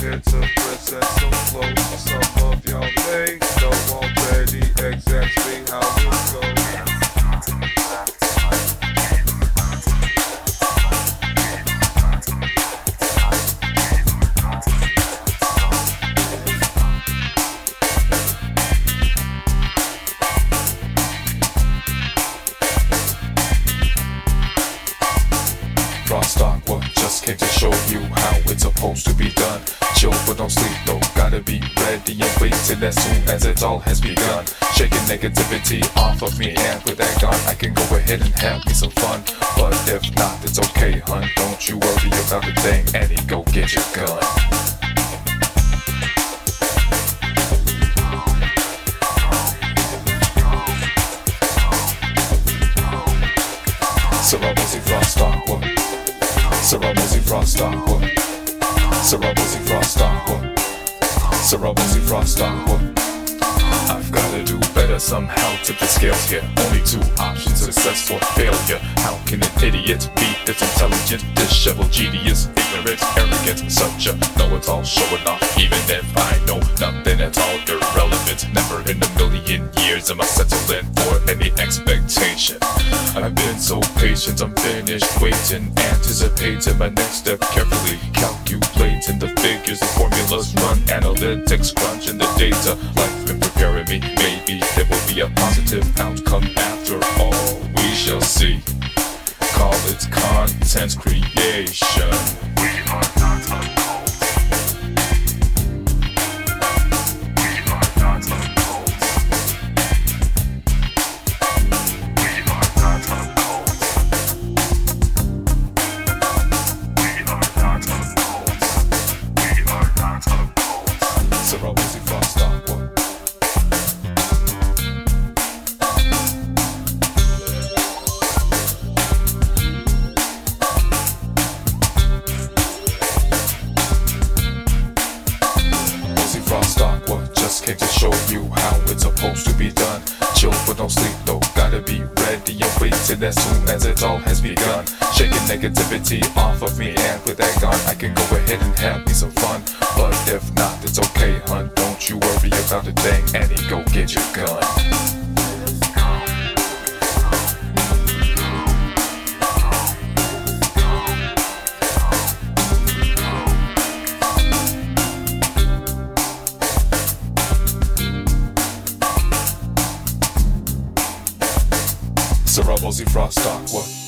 get to present so close. Some of y'all may know already exactly how it goes. Rostock, what just came to show you how it's supposed to be done waiting as soon as it all has begun. Shaking negativity off of me, and with that gun, I can go ahead and have me some fun. But if not, it's okay, hun. Don't you worry about a thing, Annie, go get your gun. Cerebros y FRAWSTAKWA. Cerebros y FRAWSTAKWA. Cerebros y FRAWSTAKWA. I've gotta do better somehow. Tip the scales here. Only two options: success or failure. How can an idiot be this intelligent, disheveled, genius, ignorant, arrogant, such a know-it-all, showing off? Even if I know nothing at all, irrelevant. Never in a million years am I I've been so patient, I'm finished waiting, anticipating my next step carefully, calculating the figures, the formulas, run analytics, crunching the data. Life been preparing me, maybe there will be a positive outcome after all. We shall see. Call it content creation. We are not a show you how it's supposed to be done. Chill but don't sleep though, gotta be ready and waiting as soon as it all has begun. Shaking negativity off of me, and with that gun, I can go ahead and have me some fun. But if not, it's okay, hun. Don't you worry about a thing, Annie, go get your gun. Sarah Rosie FRAWSTAKWA.